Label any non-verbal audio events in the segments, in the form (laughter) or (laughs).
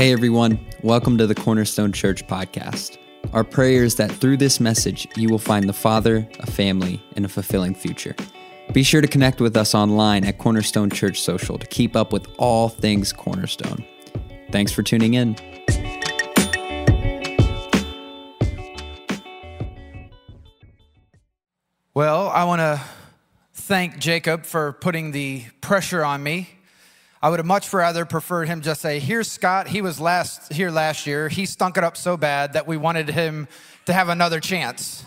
Hey everyone, welcome to the Cornerstone Church podcast. Our prayer is that through this message, you will find the Father, a family, and a fulfilling future. Be sure to connect with us online at Cornerstone Church Social to keep up with all things Cornerstone. Thanks for tuning in. Well, I want to thank Jacob for putting the pressure on me I would have much rather preferred him just say, Here's Scott. He was last here last year. He stunk it up so bad that we wanted him to have another chance.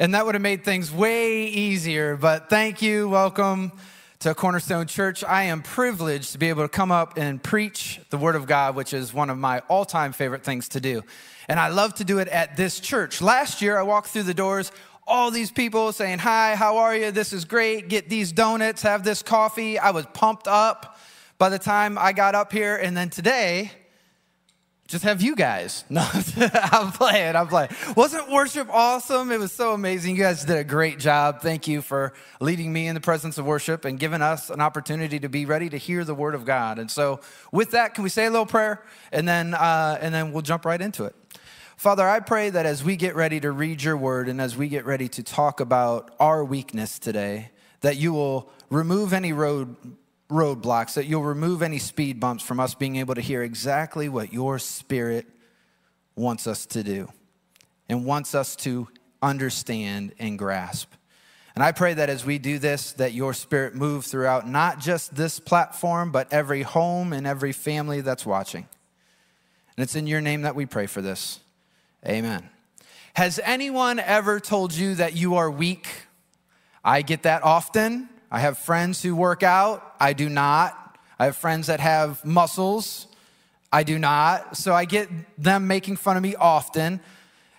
And that would have made things way easier. But thank you. Welcome to Cornerstone Church. I am privileged to be able to come up and preach the Word of God, which is one of my all time favorite things to do. And I love to do it at this church. Last year, I walked through the doors all these people saying, Hi, how are you? This is great. Get these donuts, have this coffee. I was pumped up by the time I got up here. And then today, just have you guys. (laughs) No, I'm playing, I'm playing. Wasn't worship awesome? It was so amazing. You guys did a great job. Thank you for leading me in the presence of worship and giving us an opportunity to be ready to hear the word of God. And so, with that, can we say a little prayer? And then, uh, and then we'll jump right into it. Father, I pray that as we get ready to read your word and as we get ready to talk about our weakness today, that you will remove any road roadblocks, that you'll remove any speed bumps from us being able to hear exactly what your spirit wants us to do and wants us to understand and grasp. And I pray that as we do this, that your spirit move throughout not just this platform, but every home and every family that's watching. And it's in your name that we pray for this. Amen. Has anyone ever told you that you are weak? I get that often. I have friends who work out. I do not. I have friends that have muscles. I do not. So I get them making fun of me often.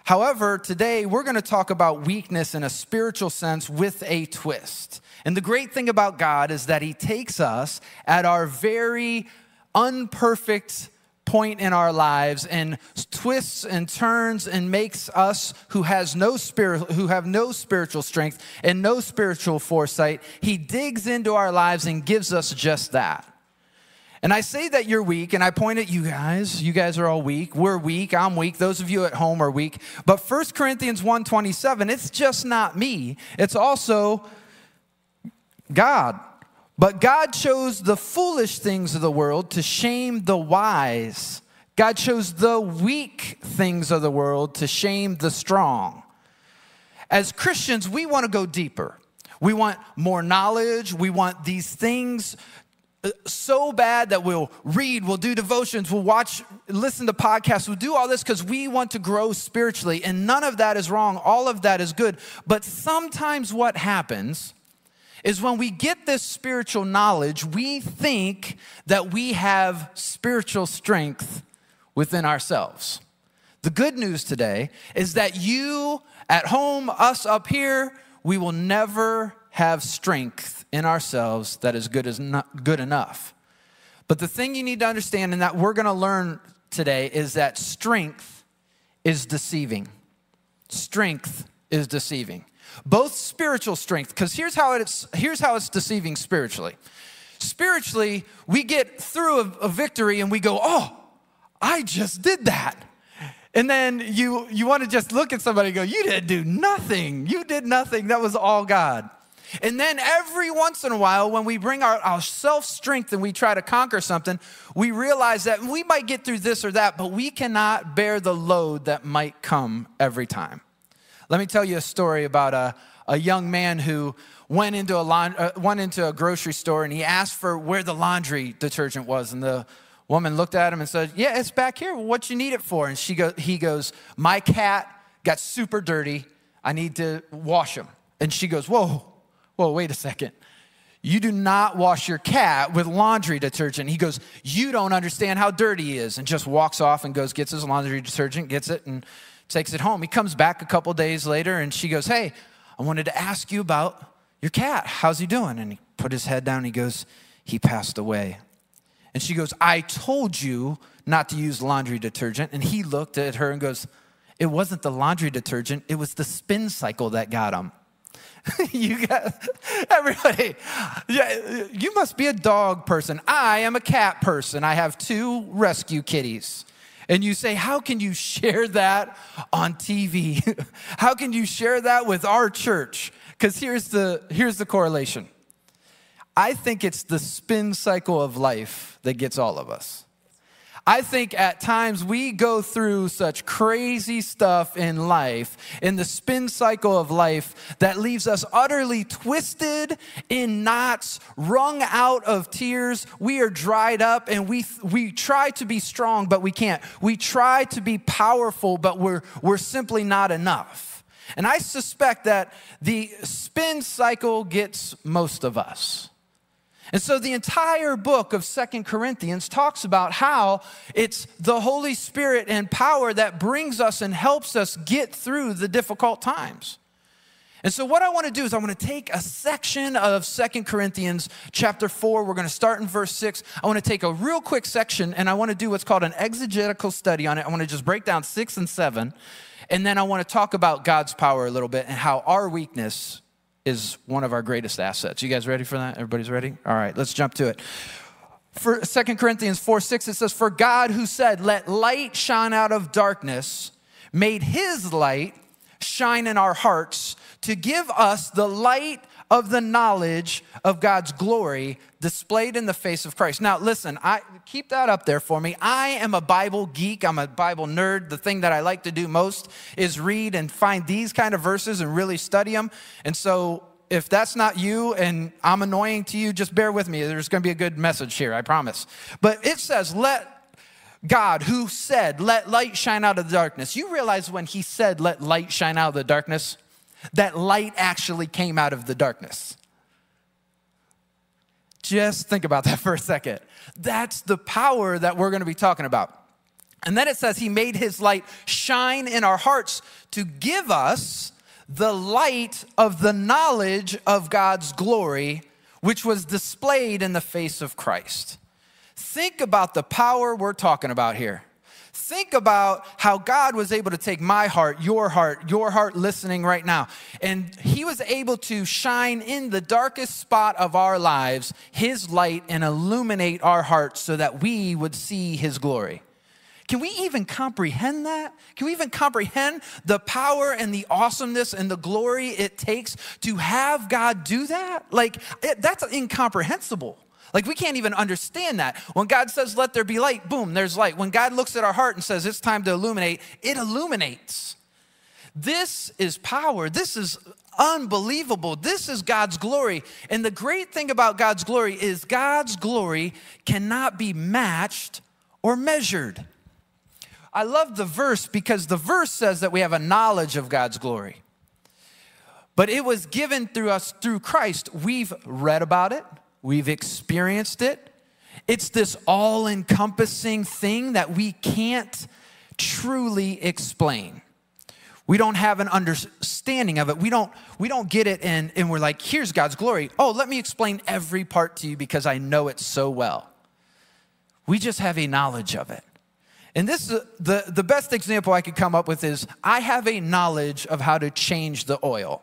However, today we're going to talk about weakness in a spiritual sense with a twist. And the great thing about God is that He takes us at our very unperfect point in our lives and twists and turns and makes us who has no spirit who have no spiritual strength and no spiritual foresight he digs into our lives and gives us just that and I say that you're weak, and I point at you guys. You guys are all weak. We're weak. I'm weak. Those of you at home are weak. But 1 Corinthians 1:27, it's just not me. It's also God. But God chose the foolish things of the world to shame the wise. God chose the weak things of the world to shame the strong. As Christians, we want to go deeper. We want more knowledge. We want these things uh, so bad that we'll read, we'll do devotions, we'll watch, listen to podcasts, we'll do all this because we want to grow spiritually. And none of that is wrong. All of that is good. But sometimes what happens is when we get this spiritual knowledge, we think that we have spiritual strength within ourselves. The good news today is that you at home, us up here, we will never have strength in ourselves that is good, as not good enough. But the thing you need to understand and that we're going to learn today is that strength is deceiving. Strength is deceiving both spiritual strength, because here's how it's here's how it's deceiving spiritually. Spiritually, we get through a, a victory and we go, oh, I just did that. And then you you want to just look at somebody and go, you didn't do nothing. You did nothing. That was all God. And then every once in a while, when we bring our, our self strength and we try to conquer something, we realize that we might get through this or that, but we cannot bear the load that might come every time. Let me tell you a story about a, a young man who went into a, uh, went into a grocery store and he asked for where the laundry detergent was. And the woman looked at him and said, Yeah, it's back here. What you need it for? And she go, he goes, My cat got super dirty. I need to wash him. And she goes, Whoa, whoa, wait a second. You do not wash your cat with laundry detergent. He goes, You don't understand how dirty he is. And just walks off and goes, gets his laundry detergent, gets it, and takes it home. He comes back a couple days later and she goes, Hey, I wanted to ask you about your cat. How's he doing? And he put his head down. he goes, He passed away. And she goes, I told you not to use laundry detergent. And he looked at her and goes, It wasn't the laundry detergent, it was the spin cycle that got him. (laughs) you got everybody. Yeah, you must be a dog person. I am a cat person. I have two rescue kitties. And you say, How can you share that on TV? (laughs) How can you share that with our church? Because here's the, here's the correlation I think it's the spin cycle of life that gets all of us. I think at times we go through such crazy stuff in life, in the spin cycle of life, that leaves us utterly twisted in knots, wrung out of tears. We are dried up and we, we try to be strong, but we can't. We try to be powerful, but we're, we're simply not enough. And I suspect that the spin cycle gets most of us. And so the entire book of Second Corinthians talks about how it's the Holy Spirit and power that brings us and helps us get through the difficult times. And so what I want to do is I want to take a section of Second Corinthians chapter 4. We're going to start in verse 6. I want to take a real quick section and I want to do what's called an exegetical study on it. I want to just break down 6 and 7. And then I want to talk about God's power a little bit and how our weakness is one of our greatest assets. You guys ready for that? Everybody's ready? All right, let's jump to it. For 2 Corinthians 4 6, it says, For God who said, Let light shine out of darkness, made his light shine in our hearts to give us the light of the knowledge of God's glory displayed in the face of Christ. Now, listen, I keep that up there for me. I am a Bible geek. I'm a Bible nerd. The thing that I like to do most is read and find these kind of verses and really study them. And so, if that's not you and I'm annoying to you, just bear with me. There's going to be a good message here, I promise. But it says, "Let God, who said, Let light shine out of the darkness. You realize when he said, Let light shine out of the darkness, that light actually came out of the darkness. Just think about that (laughs) for a second. That's the power that we're going to be talking about. And then it says, He made His light shine in our hearts to give us the light of the knowledge of God's glory, which was displayed in the face of Christ. Think about the power we're talking about here. Think about how God was able to take my heart, your heart, your heart listening right now, and He was able to shine in the darkest spot of our lives His light and illuminate our hearts so that we would see His glory. Can we even comprehend that? Can we even comprehend the power and the awesomeness and the glory it takes to have God do that? Like, it, that's incomprehensible. Like, we can't even understand that. When God says, let there be light, boom, there's light. When God looks at our heart and says, it's time to illuminate, it illuminates. This is power. This is unbelievable. This is God's glory. And the great thing about God's glory is God's glory cannot be matched or measured. I love the verse because the verse says that we have a knowledge of God's glory. But it was given through us through Christ. We've read about it, We've experienced it. It's this all encompassing thing that we can't truly explain. We don't have an understanding of it. We don't, we don't get it, and, and we're like, here's God's glory. Oh, let me explain every part to you because I know it so well. We just have a knowledge of it. And this is the, the best example I could come up with is I have a knowledge of how to change the oil.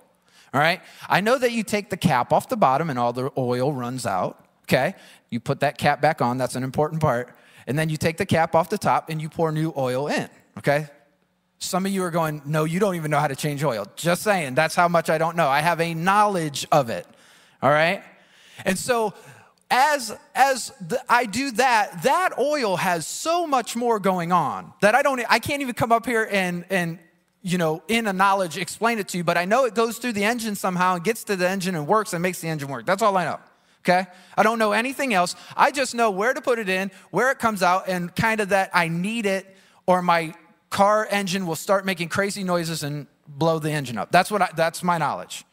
All right? I know that you take the cap off the bottom and all the oil runs out. Okay? You put that cap back on, that's an important part. And then you take the cap off the top and you pour new oil in. Okay? Some of you are going, no, you don't even know how to change oil. Just saying, that's how much I don't know. I have a knowledge of it. All right? And so as as the, I do that, that oil has so much more going on that I don't I can't even come up here and and you know, in a knowledge, explain it to you, but I know it goes through the engine somehow and gets to the engine and works and makes the engine work. That's all I know. Okay? I don't know anything else. I just know where to put it in, where it comes out, and kind of that I need it or my car engine will start making crazy noises and blow the engine up. That's what I, that's my knowledge.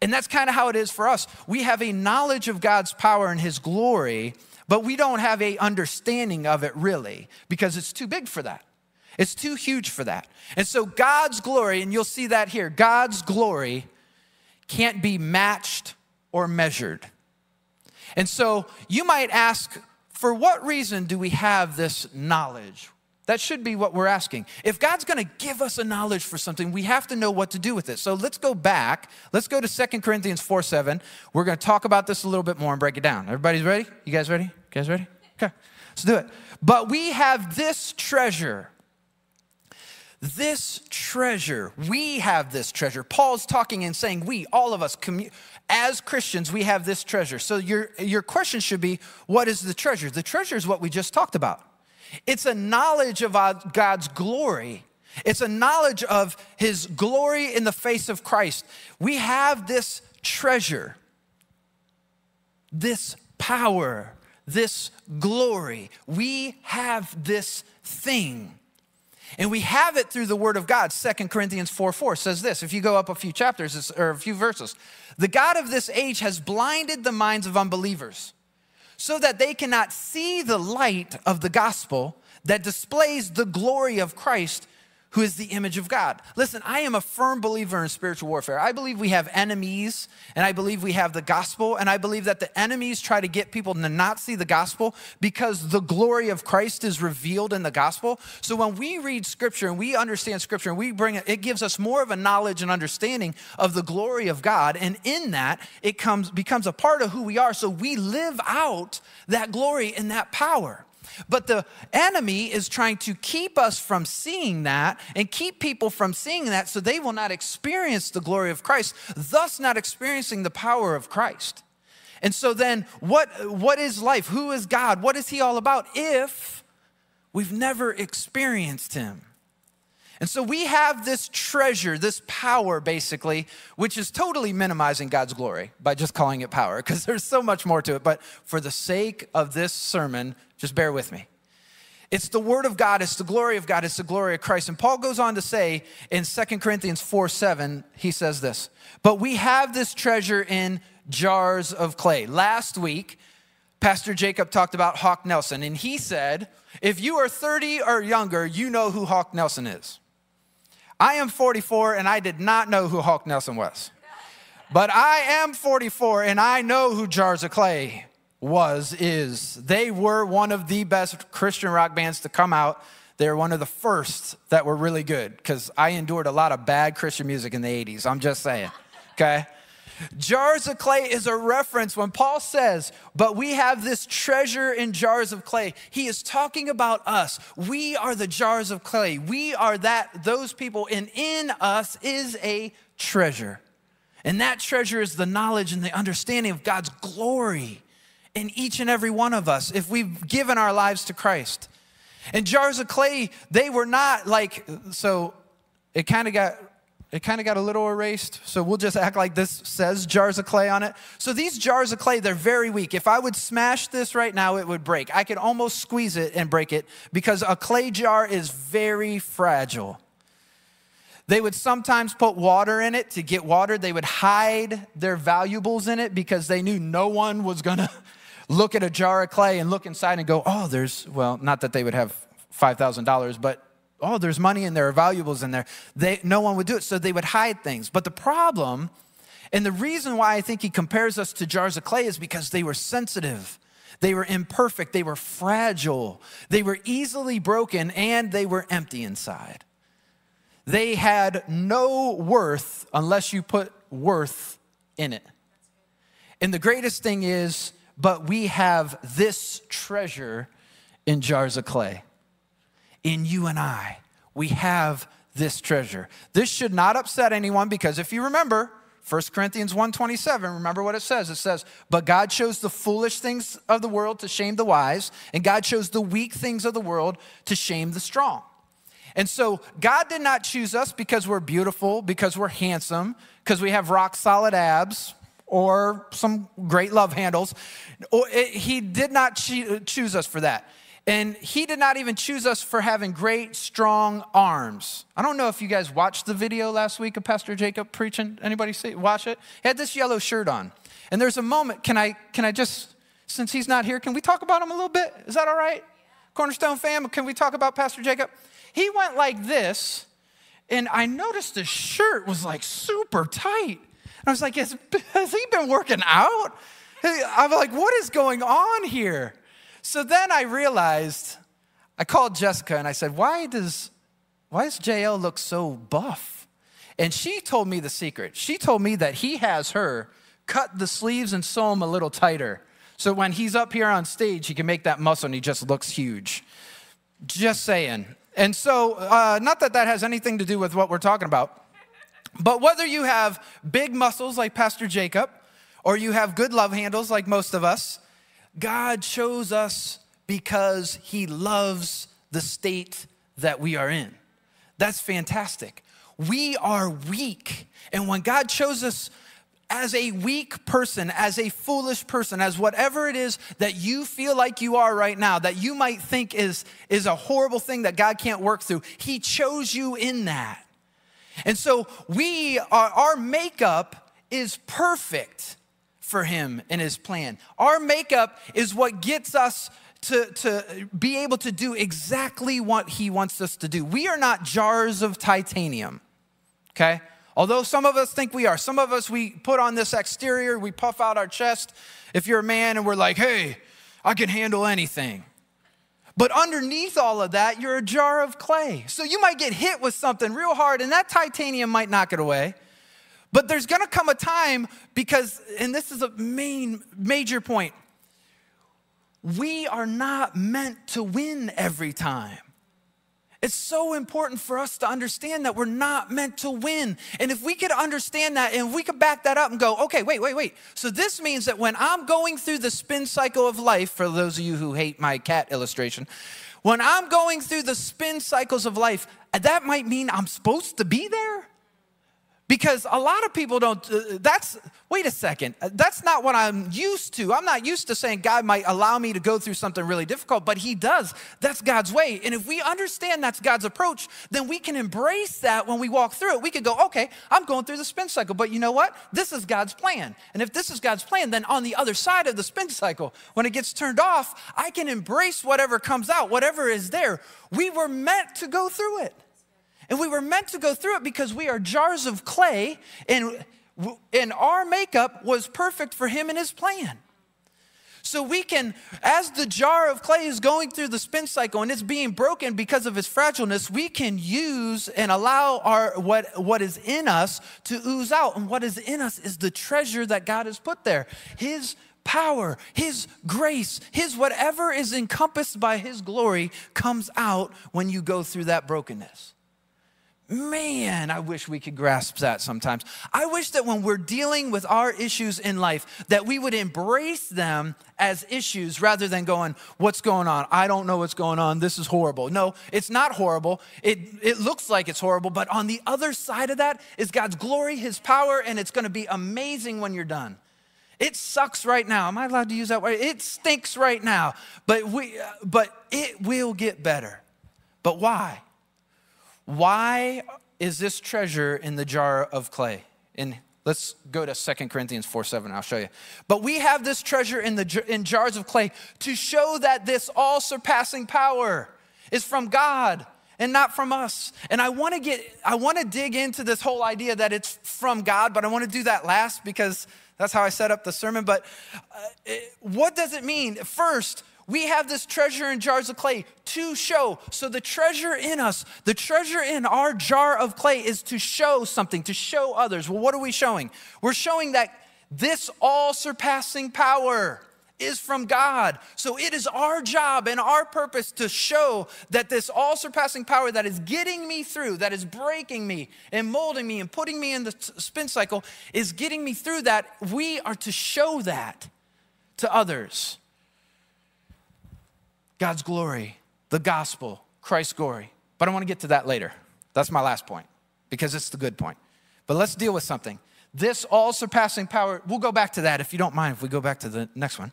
And that's kind of how it is for us. We have a knowledge of God's power and his glory, but we don't have a understanding of it really because it's too big for that. It's too huge for that. And so God's glory, and you'll see that here, God's glory can't be matched or measured. And so you might ask, for what reason do we have this knowledge? That should be what we're asking. If God's going to give us a knowledge for something, we have to know what to do with it. So let's go back. Let's go to 2 Corinthians 4 7. We're going to talk about this a little bit more and break it down. Everybody's ready? You guys ready? You guys ready? Okay, let's do it. But we have this treasure. This treasure, we have this treasure. Paul's talking and saying, we, all of us, as Christians, we have this treasure. So your, your question should be, what is the treasure? The treasure is what we just talked about. It's a knowledge of God's glory. It's a knowledge of his glory in the face of Christ. We have this treasure, this power, this glory. We have this thing. And we have it through the word of God. Second Corinthians 4 4 says this. If you go up a few chapters or a few verses, the God of this age has blinded the minds of unbelievers so that they cannot see the light of the gospel that displays the glory of Christ who is the image of God. Listen, I am a firm believer in spiritual warfare. I believe we have enemies, and I believe we have the gospel, and I believe that the enemies try to get people to not see the gospel because the glory of Christ is revealed in the gospel. So when we read scripture and we understand scripture and we bring it, it gives us more of a knowledge and understanding of the glory of God, and in that it comes becomes a part of who we are. So we live out that glory and that power. But the enemy is trying to keep us from seeing that and keep people from seeing that so they will not experience the glory of Christ, thus not experiencing the power of Christ. And so then what what is life? Who is God? What is he all about if we've never experienced him? And so we have this treasure, this power basically, which is totally minimizing God's glory by just calling it power, because (laughs) there's so much more to it. But for the sake of this sermon, just bear with me. It's the word of God, it's the glory of God, it's the glory of Christ. And Paul goes on to say in 2 Corinthians 4 7, he says this, but we have this treasure in jars of clay. Last week, Pastor Jacob talked about Hawk Nelson, and he said, if you are 30 or younger, you know who Hawk Nelson is. I am 44 and I did not know who Hawk Nelson was. But I am 44 and I know who Jars of Clay was, is. They were one of the best Christian rock bands to come out. They're one of the first that were really good because I endured a lot of bad Christian music in the 80s. I'm just saying, okay? Jars of clay is a reference when Paul says, but we have this treasure in jars of clay. He is talking about us. We are the jars of clay. We are that, those people, and in us is a treasure. And that treasure is the knowledge and the understanding of God's glory in each and every one of us if we've given our lives to Christ. And jars of clay, they were not like, so it kind of got it kind of got a little erased, so we'll just act like this says jars of clay on it. So these jars of clay, they're very weak. If I would smash this right now, it would break. I could almost squeeze it and break it because a clay jar is very fragile. They would sometimes put water in it to get water. They would hide their valuables in it because they knew no one was gonna (laughs) look at a jar of clay and look inside and go, oh, there's, well, not that they would have $5,000, but oh, there's money in there, valuables in there. They, no one would do it, so they would hide things. But the problem, and the reason why I think he compares us to jars of clay is because they were sensitive. They were imperfect, they were fragile, they were easily broken, and they were empty inside. They had no worth unless you put worth in it. And the greatest thing is, but we have this treasure in jars of clay in you and I. We have this treasure. This should not upset anyone because if you remember, 1 Corinthians 1:27, remember what it says? It says, "But God chose the foolish things of the world to shame the wise, and God chose the weak things of the world to shame the strong." And so God did not choose us because we're beautiful, because we're handsome, because we have rock solid abs, or some great love handles. Eh, he did not choose us for that. And he did not even choose us for having great, strong arms. I don't know if you guys watched the video last week of Pastor Jacob preaching. Anybody see, watch it? He had this yellow shirt on. And there's a moment, can I, can I just, since he's not here, can we talk about him a little bit? Is that all right? Cornerstone fam, can we talk about Pastor Jacob? He went like this, and I noticed the shirt was like super tight. And I was like, has, (laughs) has he been working out? I'm like, what is going on here? So then I realized I called Jessica and I said, Why does, why does JL look so buff? And she told me the secret. She told me that he has her cut the sleeves and sew them a little tighter. So when he's up here on stage, he can make that muscle and he just looks huge. Just saying. And so, uh, not that that has anything to do with what we're talking about, but whether you have big muscles like Pastor Jacob or you have good love handles like most of us, God chose us because he loves the state that we are in. That's fantastic. We are weak. And when God chose us as a weak person, as a foolish person, as whatever it is that you feel like you are right now, that you might think is, is a horrible thing that God can't work through, He chose you in that. And so we are, our makeup is perfect for Him and His plan. Our makeup is what gets us to, to be able to do exactly what He wants us to do. We are not jars of titanium, okay? Although some of us think we are. Some of us, we put on this exterior, we puff out our chest. If you're a man and we're like, hey, I can handle anything. But underneath all of that, you're a jar of clay. So you might get hit with something real hard, and that titanium might knock it away. But there's gonna come a time because, and this is a main, major point, we are not meant to win every time. It's so important for us to understand that we're not meant to win. And if we could understand that and we could back that up and go, okay, wait, wait, wait. So this means that when I'm going through the spin cycle of life, for those of you who hate my cat illustration, when I'm going through the spin cycles of life, that might mean I'm supposed to be there. Because a lot of people don't, uh, that's, wait a second, uh, that's not what I'm used to. I'm not used to saying God might allow me to go through something really difficult, but He does. That's God's way. And if we understand that's God's approach, then we can embrace that when we walk through it. We could go, okay, I'm going through the spin cycle, but you know what? This is God's plan. And if this is God's plan, then on the other side of the spin cycle, when it gets turned off, I can embrace whatever comes out, whatever is there. We were meant to go through it. And we were meant to go through it because we are jars of clay, and, and our makeup was perfect for Him and His plan. So we can, as the jar of clay is going through the spin cycle and it's being broken because of its fragileness, we can use and allow our what, what is in us to ooze out. And what is in us is the treasure that God has put there. His power, His grace, His whatever is encompassed by His glory comes out when you go through that brokenness. Man, I wish we could grasp that sometimes. I wish that when we're dealing with our issues in life, that we would embrace them as issues rather than going, what's going on? I don't know what's going on. This is horrible. No, it's not horrible. It, it looks like it's horrible, but on the other side of that is God's glory, His power, and it's going to be amazing when you're done. It sucks right now. Am I allowed to use that word? It stinks right now, but, we, uh, but it will get better. But why? Why is this treasure in the jar of clay? And let's go to Second Corinthians 4 7, I'll show you. But we have this treasure in, the, in jars of clay to show that this all surpassing power is from God and not from us. And I want to get I want to dig into this whole idea that it's from God, but I want to do that last because that's how I set up the sermon. But uh, what does it mean? First, we have this treasure in jars of clay to show. So, the treasure in us, the treasure in our jar of clay is to show something, to show others. Well, what are we showing? We're showing that this all surpassing power is from God. So, it is our job and our purpose to show that this all surpassing power that is getting me through, that is breaking me and molding me and putting me in the spin cycle, is getting me through that. We are to show that to others. God's glory, the gospel, Christ's glory. But I want to get to that later. That's my last point because it's the good point. But let's deal with something. This all surpassing power, we'll go back to that if you don't mind if we go back to the next one.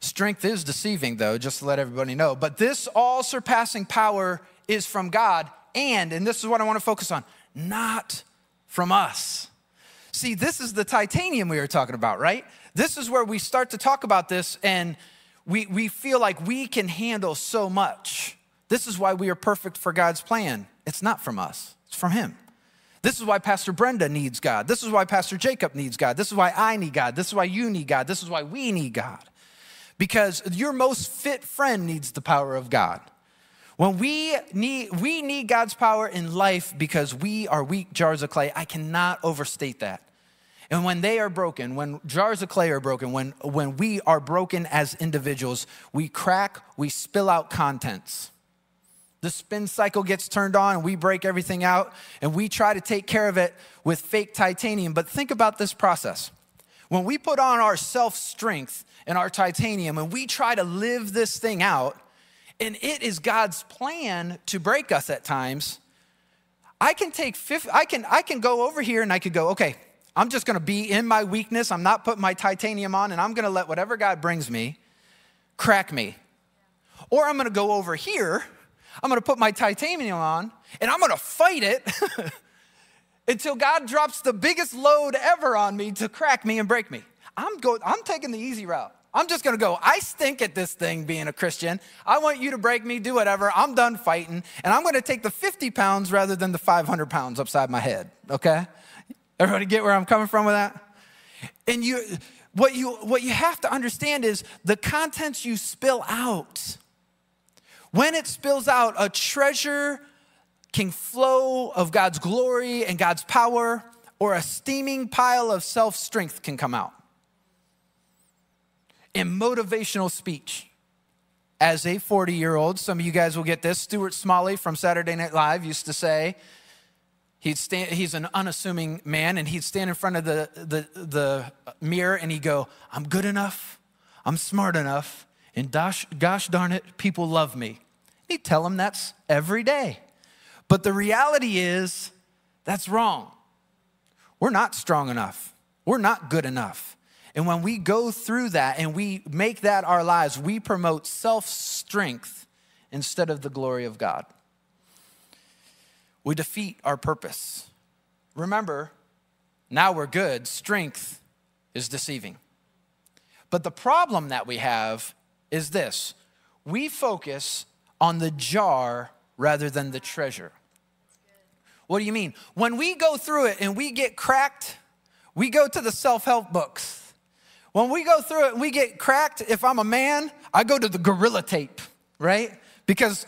Strength is deceiving, though, just to let everybody know. But this all surpassing power is from God, and, and this is what I want to focus on, not from us. See, this is the titanium we were talking about, right? This is where we start to talk about this, and we, we feel like we can handle so much. This is why we are perfect for God's plan. It's not from us, it's from Him. This is why Pastor Brenda needs God. This is why Pastor Jacob needs God. This is why I need God. This is why you need God. This is why we need God. because your most fit friend needs the power of God. When we need, we need God's power in life because we are weak jars of clay. I cannot overstate that. And when they are broken, when jars of clay are broken, when, when we are broken as individuals, we crack, we spill out contents. The spin cycle gets turned on and we break everything out and we try to take care of it with fake titanium. But think about this process. When we put on our self strength and our titanium and we try to live this thing out, and it is God's plan to break us at times, I can take 50, I can I can go over here and I could go, okay, I'm just gonna be in my weakness. I'm not putting my titanium on, and I'm gonna let whatever God brings me crack me. Or I'm gonna go over here, I'm gonna put my titanium on, and I'm gonna fight it (laughs) until God drops the biggest load ever on me to crack me and break me. I'm go, I'm taking the easy route. I'm just gonna go, I stink at this thing being a Christian. I want you to break me, do whatever. I'm done fighting. And I'm gonna take the 50 pounds rather than the 500 pounds upside my head, okay? Everybody get where I'm coming from with that? And you, what you, what you have to understand is the contents you spill out. When it spills out, a treasure can flow of God's glory and God's power, or a steaming pile of self strength can come out in motivational speech. As a 40 year old, some of you guys will get this. Stuart Smalley from Saturday Night Live used to say, he'd stand, he's an unassuming man, and he'd stand in front of the, the, the mirror and he'd go, I'm good enough, I'm smart enough, and gosh, gosh darn it, people love me. He'd tell him that's every day. But the reality is, that's wrong. We're not strong enough, we're not good enough. And when we go through that and we make that our lives, we promote self strength instead of the glory of God. We defeat our purpose. Remember, now we're good, strength is deceiving. But the problem that we have is this we focus on the jar rather than the treasure. What do you mean? When we go through it and we get cracked, we go to the self help books when we go through it and we get cracked, if I'm a man, I go to the gorilla tape, right? Because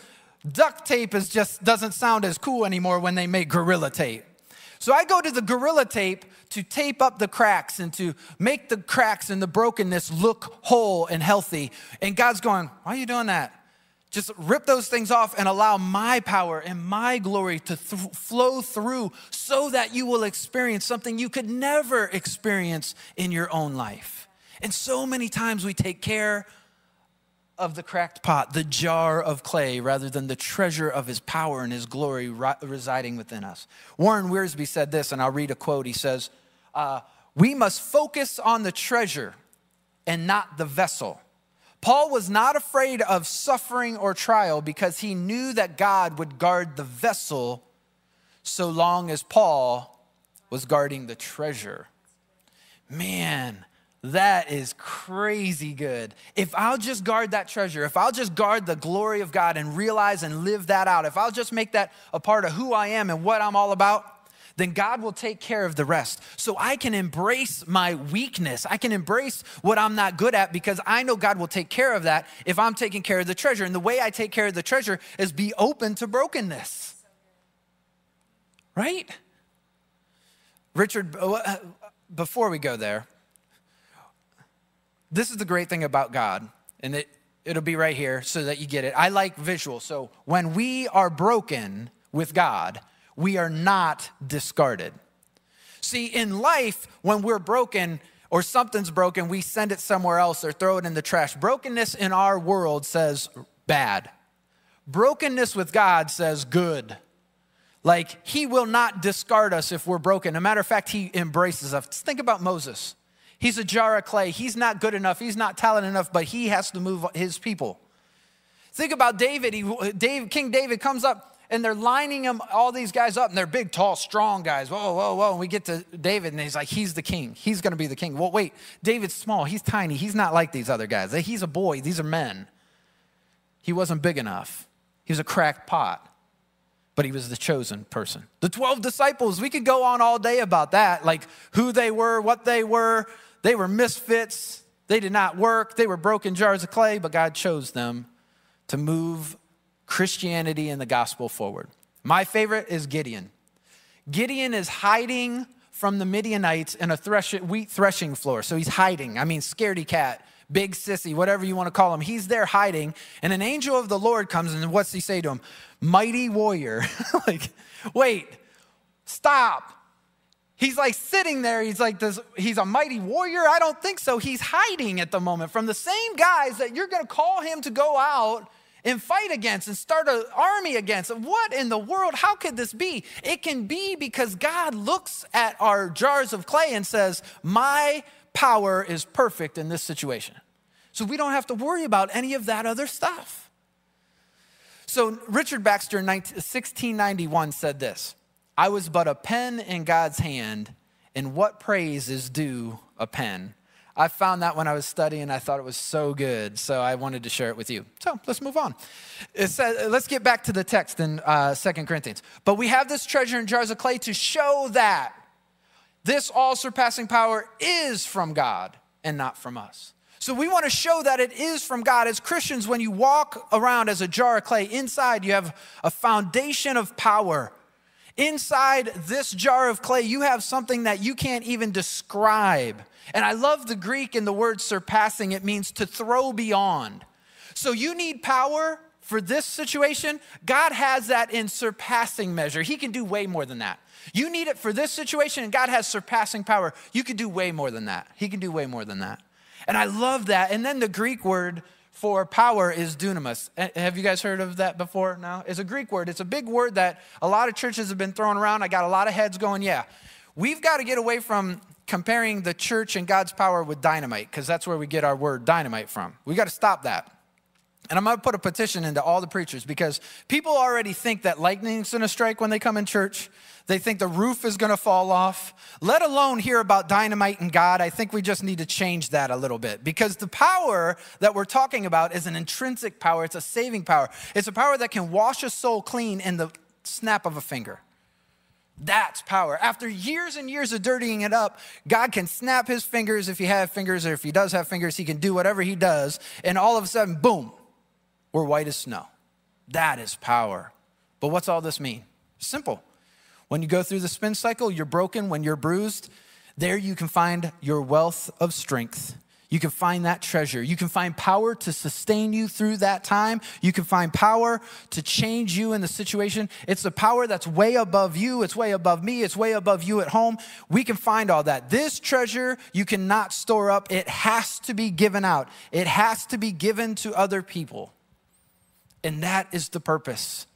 duct tape is just doesn't sound as cool anymore when they make gorilla tape. So I go to the gorilla tape to tape up the cracks and to make the cracks and the brokenness look whole and healthy. And God's going, Why are you doing that? Just rip those things off and allow my power and my glory to th- flow through so that you will experience something you could never experience in your own life. And so many times we take care of the cracked pot, the jar of clay, rather than the treasure of his power and his glory residing within us. Warren Wiersbe said this, and I'll read a quote. He says, uh, We must focus on the treasure and not the vessel. Paul was not afraid of suffering or trial because he knew that God would guard the vessel so long as Paul was guarding the treasure. Man, that is crazy good. If I'll just guard that treasure, if I'll just guard the glory of God and realize and live that out, if I'll just make that a part of who I am and what I'm all about, then God will take care of the rest. So I can embrace my weakness. I can embrace what I'm not good at because I know God will take care of that if I'm taking care of the treasure. And the way I take care of the treasure is be open to brokenness. Right? Richard, uh, before we go there, this is the great thing about God, and it, it'll be right here so that you get it. I like visual. So when we are broken with God, we are not discarded. See, in life, when we're broken or something's broken, we send it somewhere else or throw it in the trash. Brokenness in our world says bad. Brokenness with God says good. Like, he will not discard us if we're broken. As a matter of fact, he embraces us. Think about Moses. He's a jar of clay. He's not good enough. He's not talented enough, but he has to move his people. Think about David. He, Dave, King David comes up and they're lining him, all these guys up, and they're big, tall, strong guys. Whoa, whoa, whoa. And we get to David, and he's like, he's the king. He's going to be the king. Well, wait, David's small. He's tiny. He's not like these other guys. He's a boy. These are men. He wasn't big enough. He was a cracked pot, but he was the chosen person. The 12 disciples, we could go on all day about that, like who they were, what they were, they were misfits. They did not work. They were broken jars of clay, but God chose them to move Christianity and the gospel forward. My favorite is Gideon. Gideon is hiding from the Midianites in a thresh, wheat threshing floor. So he's hiding. I mean, scaredy cat, big sissy, whatever you want to call him. He's there hiding. And an angel of the Lord comes and what's he say to him? Mighty warrior. (laughs) like, wait, stop. He's like sitting there. He's like this, he's a mighty warrior. I don't think so. He's hiding at the moment from the same guys that you're going to call him to go out and fight against and start an army against. What in the world? How could this be? It can be because God looks at our jars of clay and says, My power is perfect in this situation. So we don't have to worry about any of that other stuff. So Richard Baxter in 1691 said this I was but a pen in God's hand, and what praise is due a pen? I found that when I was studying, I thought it was so good, so I wanted to share it with you. So let's move on. It says, let's get back to the text in uh, 2 Corinthians. But we have this treasure in jars of clay to show that this all surpassing power is from God and not from us. So we want to show that it is from God. As Christians, when you walk around as a jar of clay, inside you have a foundation of power Inside this jar of clay, you have something that you can't even describe. And I love the Greek in the word surpassing, it means to throw beyond. So you need power for this situation. God has that in surpassing measure. He can do way more than that. You need it for this situation, and God has surpassing power. You can do way more than that. He can do way more than that. And I love that. And then the Greek word for power is dunamis. Eh, have you guys heard of that before? No? It's a Greek word. It's a big word that a lot of churches have been throwing around. I got a lot of heads going, yeah. We've got to get away from comparing the church and God's power with dynamite, because that's where we get our word dynamite from. We got to stop that. And I'm going to put a petition into all the preachers because people already think that lightning's going to strike when they come in church. They think the roof is going to fall off, let alone hear about dynamite and God. I think we just need to change that a little bit because the power that we're talking about is an intrinsic power, it's a saving power. It's a power that can wash a soul clean in the snap of a finger. That's power. After years and years of dirtying it up, God can snap his fingers if he has fingers, or if he does have fingers, he can do whatever he does. And all of a sudden, boom, we're white as snow. That is power. But what's all this mean? Simple. When you go through the spin cycle, you're broken, when you're bruised, there you can find your wealth of strength. You can find that treasure. You can find power to sustain you through that time. You can find power to change you in the situation. It's a power that's way above you. It's way above me. It's way above you at home. We can find all that. This treasure you cannot store up. It has to be given out, it has to be given to other people. And that is the purpose.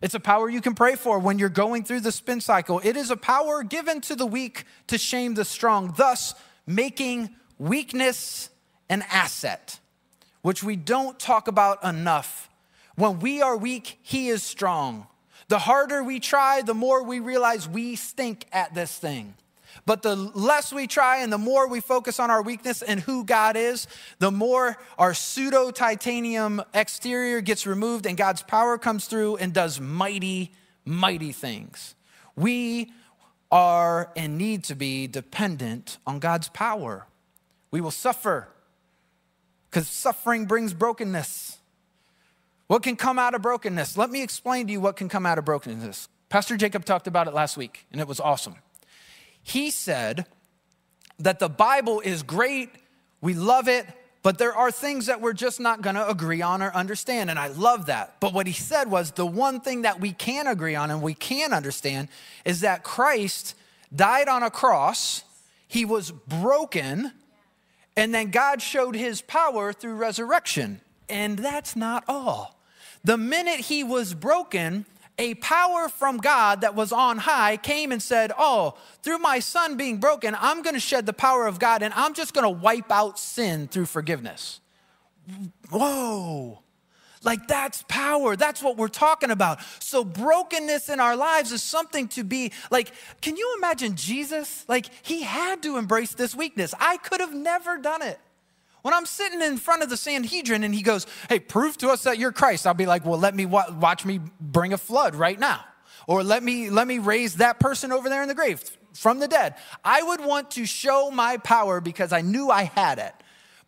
It's a power you can pray for when you're going through the spin cycle. It is a power given to the weak to shame the strong, thus making weakness an asset, which we don't talk about enough. When we are weak, He is strong. The harder we try, the more we realize we stink at this thing. But the less we try and the more we focus on our weakness and who God is, the more our pseudo titanium exterior gets removed and God's power comes through and does mighty, mighty things. We are and need to be dependent on God's power. We will suffer because suffering brings brokenness. What can come out of brokenness? Let me explain to you what can come out of brokenness. Pastor Jacob talked about it last week, and it was awesome. He said that the Bible is great, we love it, but there are things that we're just not gonna agree on or understand. And I love that. But what he said was the one thing that we can agree on and we can understand is that Christ died on a cross, he was broken, and then God showed his power through resurrection. And that's not all. The minute he was broken, a power from God that was on high came and said, Oh, through my son being broken, I'm going to shed the power of God and I'm just going to wipe out sin through forgiveness. Whoa. Like that's power. That's what we're talking about. So, brokenness in our lives is something to be like, can you imagine Jesus? Like, he had to embrace this weakness. I could have never done it. When I'm sitting in front of the Sanhedrin and he goes, Hey, prove to us that you're Christ, I'll be like, Well, let me watch me bring a flood right now. Or let me, let me raise that person over there in the grave from the dead. I would want to show my power because I knew I had it.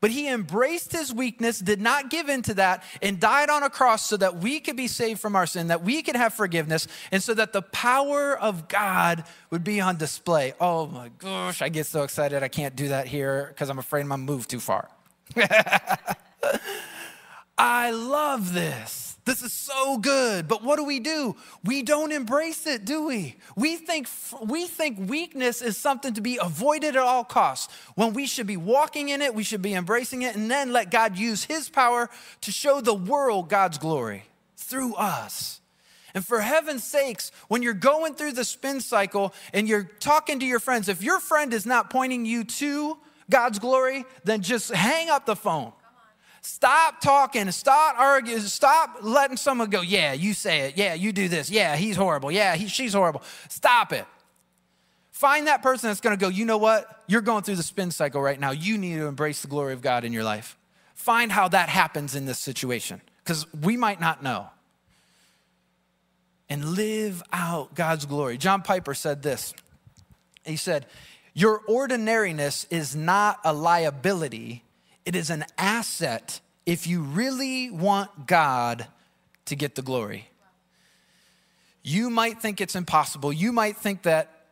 But he embraced his weakness, did not give in to that, and died on a cross so that we could be saved from our sin, that we could have forgiveness, and so that the power of God would be on display. Oh my gosh, I get so excited. I can't do that here because I'm afraid I'm going to move too far. (laughs) I love this. This is so good. But what do we do? We don't embrace it, do we? We think, we think weakness is something to be avoided at all costs. When we should be walking in it, we should be embracing it, and then let God use His power to show the world God's glory through us. And for heaven's sakes, when you're going through the spin cycle and you're talking to your friends, if your friend is not pointing you to God's glory, then just hang up the phone Stop talking, stop arguing, stop letting someone go, yeah, you say it, yeah, you do this, yeah, he's horrible, yeah, he, she's horrible. Stop it. Find that person that's gonna go, you know what? You're going through the spin cycle right now. You need to embrace the glory of God in your life. Find how that happens in this situation, because we might not know. And live out God's glory. John Piper said this. He said, Your ordinariness is not a liability, it is an asset if you really want God to get the glory. You might think it's impossible. You might think that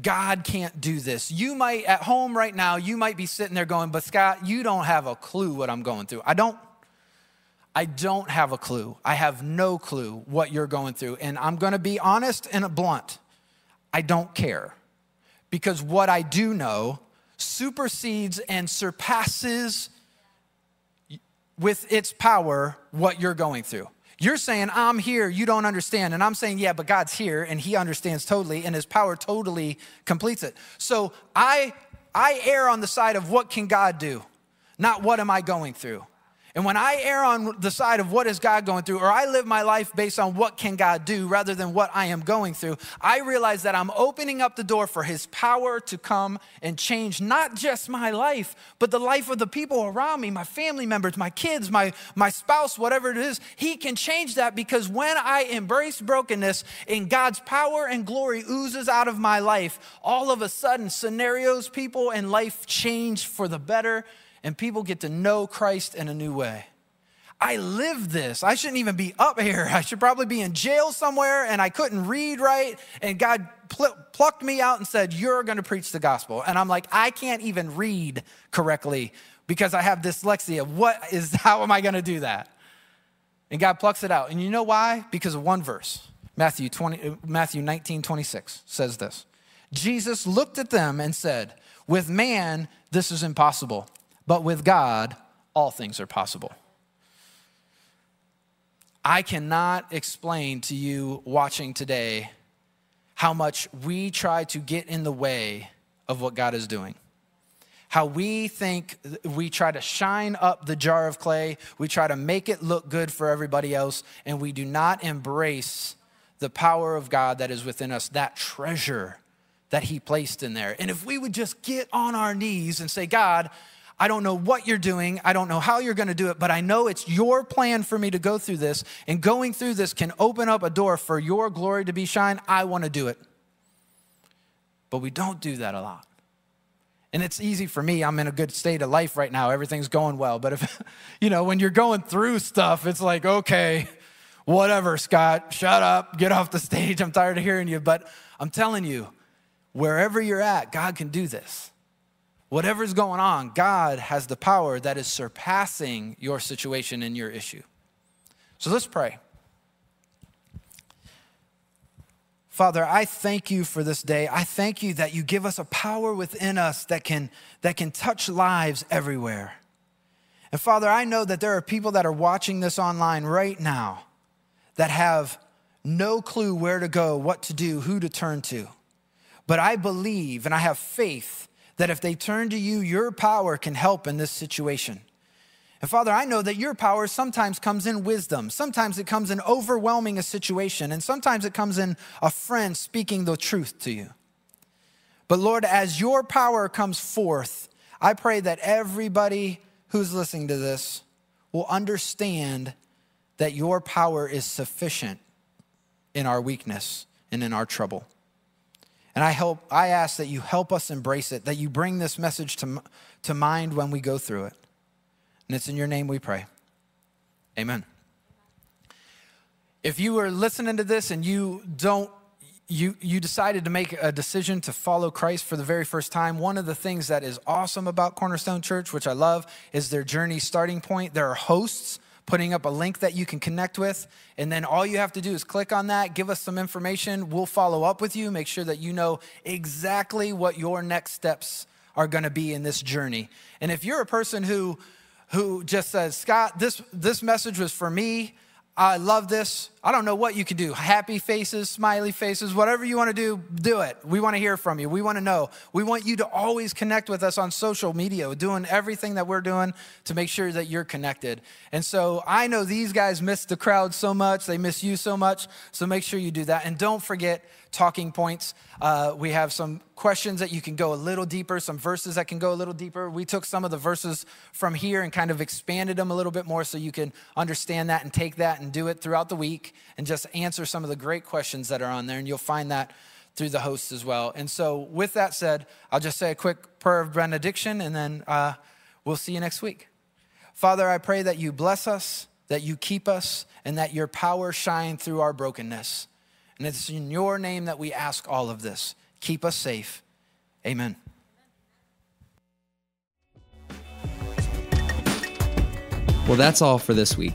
God can't do this. You might, at home right now, you might be sitting there going, but Scott, you don't have a clue what I'm going through. I don't. I don't have a clue. I have no clue what you're going through. And I'm going to be honest and blunt. I don't care. Because what I do know supersedes and surpasses with its power what you're going through. You're saying, I'm here, you don't understand. And I'm saying, yeah, but God's here and He understands totally and His power totally completes it. So I, I err on the side of what can God do, not what am I going through. And when I err on the side of what is God going through, or I live my life based on what can God do rather than what I am going through, I realize that I'm opening up the door for his power to come and change not just my life, but the life of the people around me, my family members, my kids, my, my spouse, whatever it is. He can change that because when I embrace brokenness and God's power and glory oozes out of my life, all of a sudden scenarios, people, and life change for the better and people get to know Christ in a new way. I live this. I shouldn't even be up here. (laughs) I should probably be in jail somewhere and I couldn't read right. And God pl- plucked me out and said, You're going to preach the gospel. And I'm like, I can't even read correctly because I have dyslexia. What is, (laughs) how am I going to do that? And God plucks it out. And you know why? Because of one verse. Matthew, 20, Matthew 19, 26 says this Jesus looked at them and said, With man, this is impossible but with God, all things are possible. I cannot explain to you watching today how much we try to get in the way of what God is doing. How we think we try to shine up the jar of clay, we try to make it look good for everybody else, and we do not embrace the power of God that is within us, that treasure that He placed in there. And if we would just get on our knees and say, God, I don't know what you're doing. I don't know how you're going to do it, but I know it's your plan for me to go through this. And going through this can open up a door for your glory to be shined. I want to do it. But we don't do that a lot. And it's easy for me. I'm in a good state of life right now. Everything's going well. But if, (laughs) you know, when you're going through stuff, it's like, okay, whatever, Scott, shut up, get off the stage. I'm tired of hearing you. But I'm telling you, wherever you're at, God can do this whatever's going on, God has the power that is surpassing your situation and your issue. So let's pray. Father, I thank you for this day. I thank you that you give us a power within us that can, that can touch lives everywhere. And Father, I know that there are people that are watching this online right now that have no clue where to go, what to do, who to turn to. But I believe and I have faith that if they turn to you, your power can help in this situation. And Father, I know that your power sometimes comes in wisdom. Sometimes it comes in overwhelming a situation. And sometimes it comes in a friend speaking the truth to you. But Lord, as your power comes forth, I pray that everybody who's listening to this will understand that your power is sufficient in our weakness and in our trouble. And I hope I ask that you help us embrace it, that you bring this message to, to mind when we go through it. And it's in your name we pray. Amen. If you are listening to this and you don't you, you decided to make a decision to follow Christ for the very first time. One of the things that is awesome about Cornerstone Church, which I love, is their journey starting point. There are hosts putting up a link that you can connect with. And then all you have to do is click on that, give us some information. We'll follow up with you, make sure that you know exactly what your next steps are going to be in this journey. And if you're a person who who just says, "Scott, this this message was for me. I love this. I don't know what you can do. Happy faces, smiley faces, whatever you want to do, do it. We want to hear from you. We want to know. We want you to always connect with us on social media, doing everything that we're doing to make sure that you're connected. And so I know these guys miss the crowd so much, they miss you so much. So make sure you do that. And don't forget talking points. Uh, we have some questions that you can go a little deeper, some verses that can go a little deeper. We took some of the verses from here and kind of expanded them a little bit more so you can understand that and take that and do it throughout the week and just answer some of the great questions that are on there. And you'll find that through the hosts as well. And so, with that said, I'll just say a quick prayer of benediction and then uh, we'll see you next week. Father, I pray that you bless us, that you keep us, and that your power shine through our brokenness. And it's in your name that we ask all of this. Keep us safe. Amen. Well, that's all for this week.